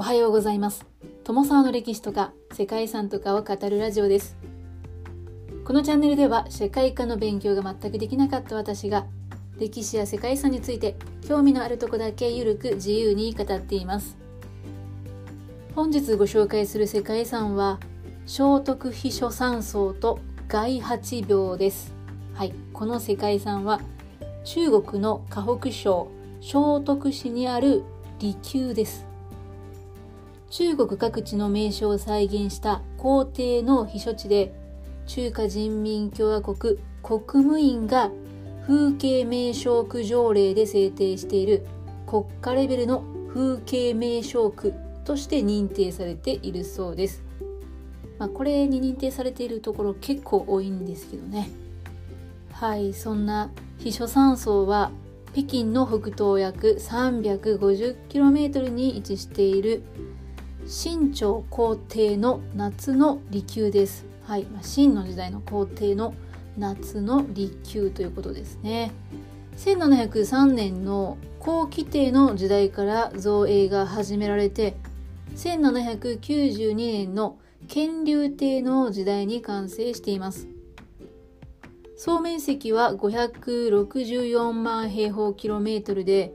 おはようございます。友沢の歴史とか世界遺産とかを語るラジオです。このチャンネルでは世界科の勉強が全くできなかった私が歴史や世界遺産について興味のあるとこだけゆるく自由に語っています。本日ご紹介する世界遺産は聖徳秘書山荘と外八廟です。はいこの世界遺産は中国の河北省聖徳市にある離宮です。中国各地の名所を再現した皇帝の避暑地で中華人民共和国国務院が風景名勝区条例で制定している国家レベルの風景名勝区として認定されているそうです。まあ、これに認定されているところ結構多いんですけどね。はい、そんな避暑山荘は北京の北東約 350km に位置している清朝皇帝の夏の離宮です。はい、まあ、清の時代の皇帝の夏の離宮ということですね。1703年の後期帝の時代から造営が始められて1792年の乾隆帝の時代に完成しています。総面積は564万平方キロメートルで、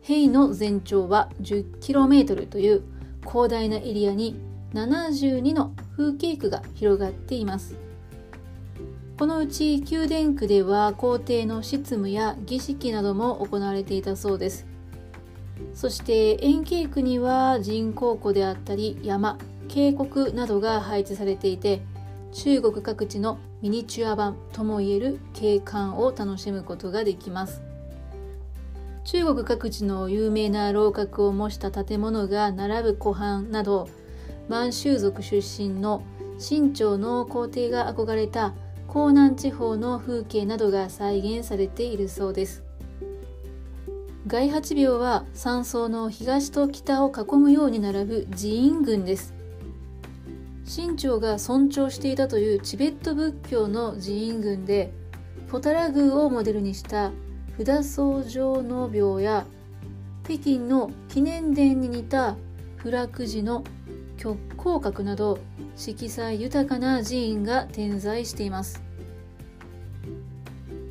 塀の全長は10キロメートルという広大なエリアに72の風景区が広がっています。このうち宮殿区では皇帝の執務や儀式なども行われていたそうです。そして円形区には人工湖であったり山渓谷などが配置されていて中国各地のミニチュア版ともいえる景観を楽しむことができます。中国各地の有名な楼閣を模した建物が並ぶ湖畔など満州族出身の清朝の皇帝が憧れた江南地方の風景などが再現されているそうです。外八廟は山荘の東と北を囲むように並ぶ寺院群です。清朝が尊重していたというチベット仏教の寺院群でポタラ宮をモデルにした札草状の廟や北京の記念殿に似たフラク寺の極光閣など色彩豊かな寺院が点在しています。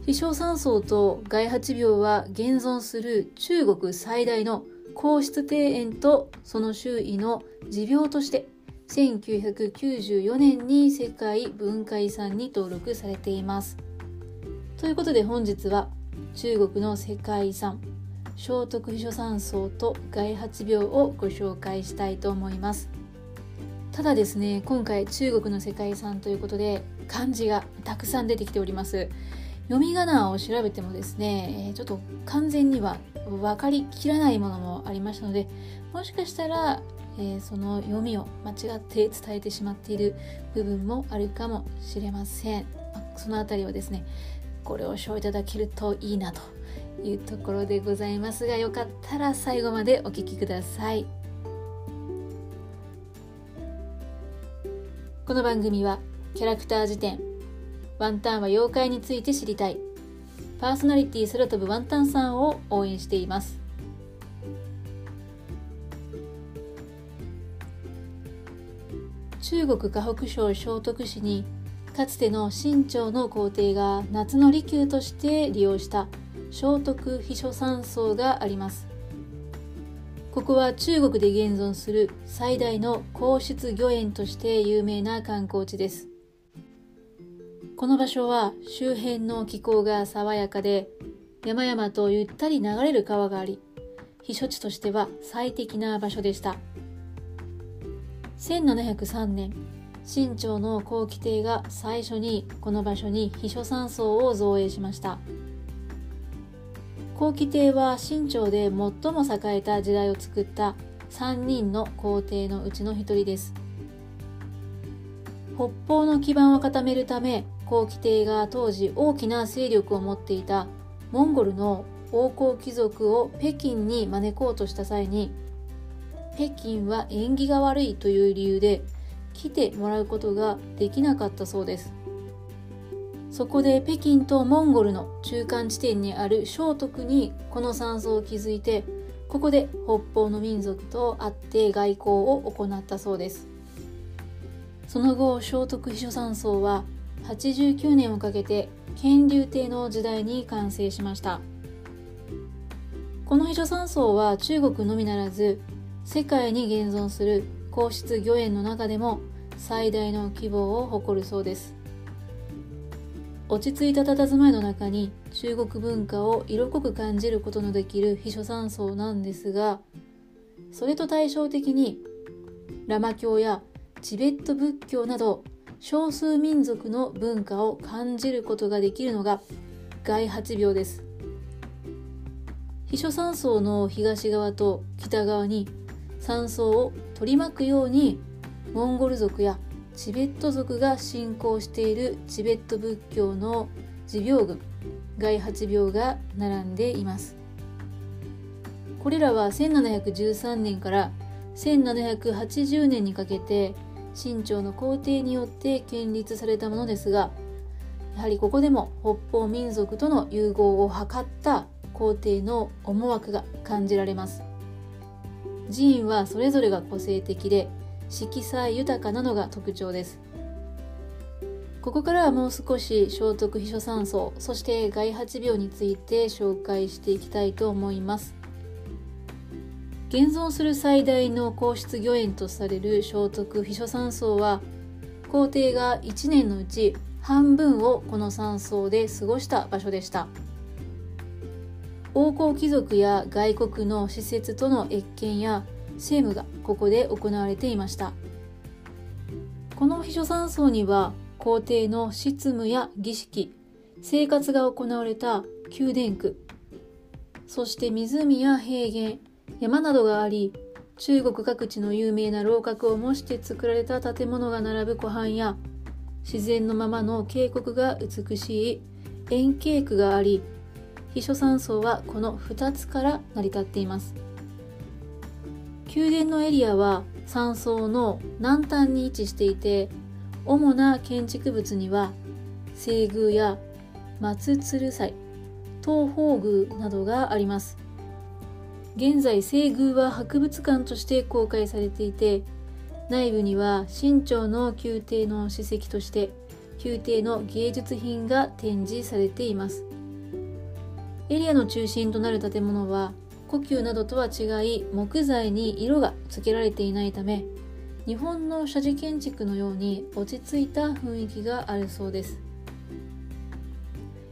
飛翔山荘と外八廟は現存する中国最大の皇室庭園とその周囲の持病として1994年に世界文化遺産に登録されています。ということで本日は中国の世界遺産聖徳秘書山荘と外八廟をご紹介したいと思います。ただですね今回中国の世界遺産ということで漢字がたくさん出てきております。読み仮名を調べてもですねちょっと完全には分かりきらないものもありましたのでもしかしたら、えー、その読みを間違って伝えてしまっている部分もあるかもしれません。その辺りはですねご了承いただけるといいなというところでございますがよかったら最後までお聴きください。この番組はキャラクター辞典ワンタンは妖怪について知りたい。パーソナリティ空飛ぶワンタンさんを応援しています。中国河北省聖徳市にかつての清朝の皇帝が夏の離宮として利用した聖徳秘書山荘があります。ここは中国で現存する最大の皇室御苑として有名な観光地です。この場所は周辺の気候が爽やかで山々とゆったり流れる川があり避暑地としては最適な場所でした。1703年清朝の後期帝が最初にこの場所に秘書山荘を造営しました。後期帝は清朝で最も栄えた時代を作った3人の皇帝のうちの1人です。北方の基盤を固めるため後期帝が当時大きな勢力を持っていたモンゴルの王侯貴族を北京に招こうとした際に北京は縁起が悪いという理由で来てもらうことができなかったそうです。そこで北京とモンゴルの中間地点にある聖徳にこの山荘を築いてここで北方の民族と会って外交を行ったそうです。その後聖徳秘書山荘は89年をかけて乾隆帝の時代に完成しました。この秘書山荘は中国のみならず世界に現存する皇室御苑の中でも最大の規模を誇るそうです。落ち着いた佇まいの中に中国文化を色濃く感じることのできる秘書山荘なんですがそれと対照的にラマ教やチベット仏教など少数民族の文化を感じることができるのが外八病です。秘書山荘の東側と北側に山荘を取り巻くようにモンゴル族やチベット族が信仰しているチベット仏教の持病群外八病が並んでいます。これらは1713年から1780年にかけて清朝の皇帝によって建立されたものですがやはりここでも北方民族との融合を図った皇帝の思惑が感じられます。寺院はそれぞれが個性的で色彩豊かなのが特徴です。ここからはもう少し聖徳秘書山荘そして外八病について紹介していきたいと思います。現存する最大の皇室御苑とされる聖徳秘書山荘は皇帝が1年のうち半分をこの山荘で過ごした場所でした。王侯貴族や外国の施設との謁見や政務がここで行われていました。この秘書山荘には皇帝の執務や儀式生活が行われた宮殿区そして湖や平原山などがあり中国各地の有名な楼閣を模して作られた建物が並ぶ湖畔や自然のままの渓谷が美しい円形区があり秘書山荘はこの2つから成り立っています。宮殿のエリアは山荘の南端に位置していて主な建築物には西宮や松鶴祭東方宮などがあります。現在西宮は博物館として公開されていて内部には清朝の宮廷の史跡として宮廷の芸術品が展示されています。エリアの中心となる建物は故宮などとは違い木材に色がつけられていないため日本の社寺建築のように落ち着いた雰囲気があるそうです。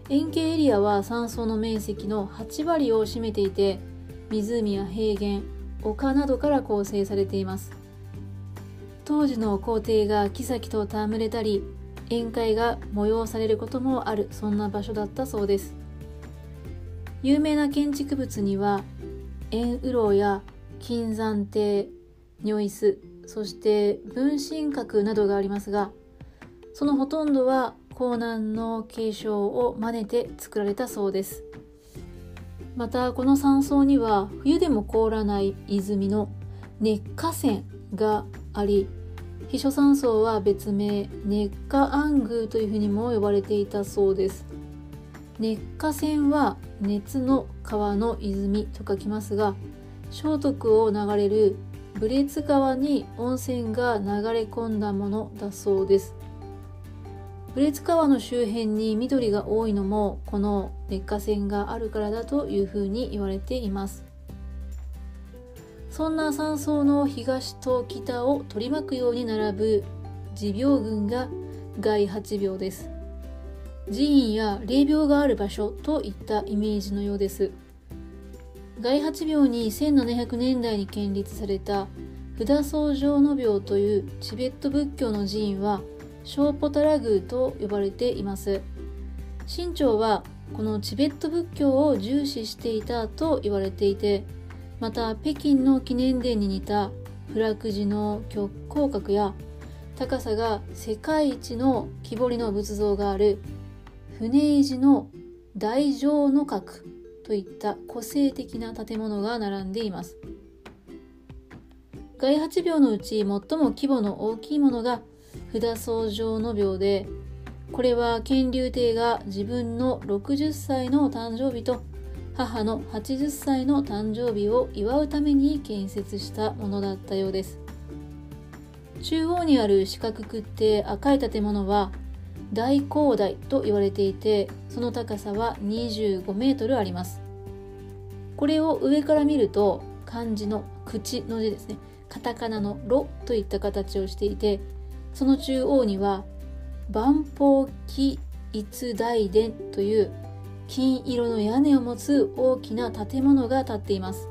円形エリアは山荘の面積の8割を占めていて湖や平原丘などから構成されています。当時の皇帝が妃と戯れたり宴会が催されることもあるそんな場所だったそうです。有名な建築物には円雨楼や金山亭如意巣そして分身閣などがありますがそのほとんどは江南の継承を真似て作られたそうです。またこの山荘には冬でも凍らない泉の熱火泉があり秘書山荘は別名熱火暗宮というふうにも呼ばれていたそうです。熱火泉は熱の川の泉と書きますが聖徳を流れる武烈川に温泉が流れ込んだものだそうです。武烈川の周辺に緑が多いのもこの熱火泉があるからだというふうに言われています。そんな山荘の東と北を取り巻くように並ぶ持病群が外八病です。寺院や霊廟がある場所といったイメージのようです。外八廟に1700年代に建立された札僧正の廟というチベット仏教の寺院は小ポタラ宮と呼ばれています。清朝はこのチベット仏教を重視していたと言われていてまた北京の記念殿に似た不落寺の極光閣や高さが世界一の木彫りの仏像がある船井寺の大乗の閣といった個性的な建物が並んでいます。外八廟のうち最も規模の大きいものが札僧正の廟でこれは乾隆帝が自分の60歳の誕生日と母の80歳の誕生日を祝うために建設したものだったようです。中央にある四角くって赤い建物は大高台と言われていてその高さは25メートルあります。これを上から見ると漢字の口の字ですね。カタカナの「ロ」といった形をしていてその中央には万宝木逸大殿という金色の屋根を持つ大きな建物が建っています。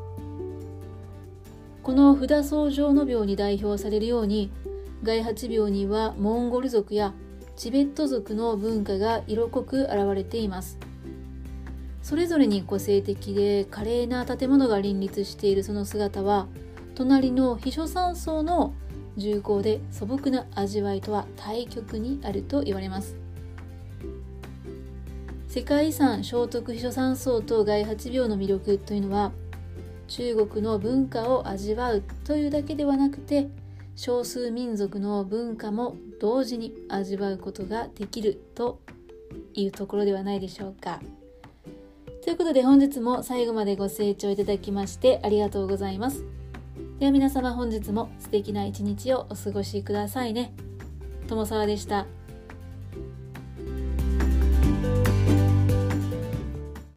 この札草状の廟に代表されるように外八廟にはモンゴル族やチベット族の文化が色濃く現れています。それぞれに個性的で華麗な建物が林立しているその姿は隣の秘書山荘の重厚で素朴な味わいとは対極にあると言われます。世界遺産聖徳秘書山荘と外八廟の魅力というのは中国の文化を味わうというだけではなくて少数民族の文化も同時に味わうことができるというところではないでしょうか。ということで本日も最後までご清聴いただきましてありがとうございます。では皆様本日も素敵な一日をお過ごしくださいね。友沢でした。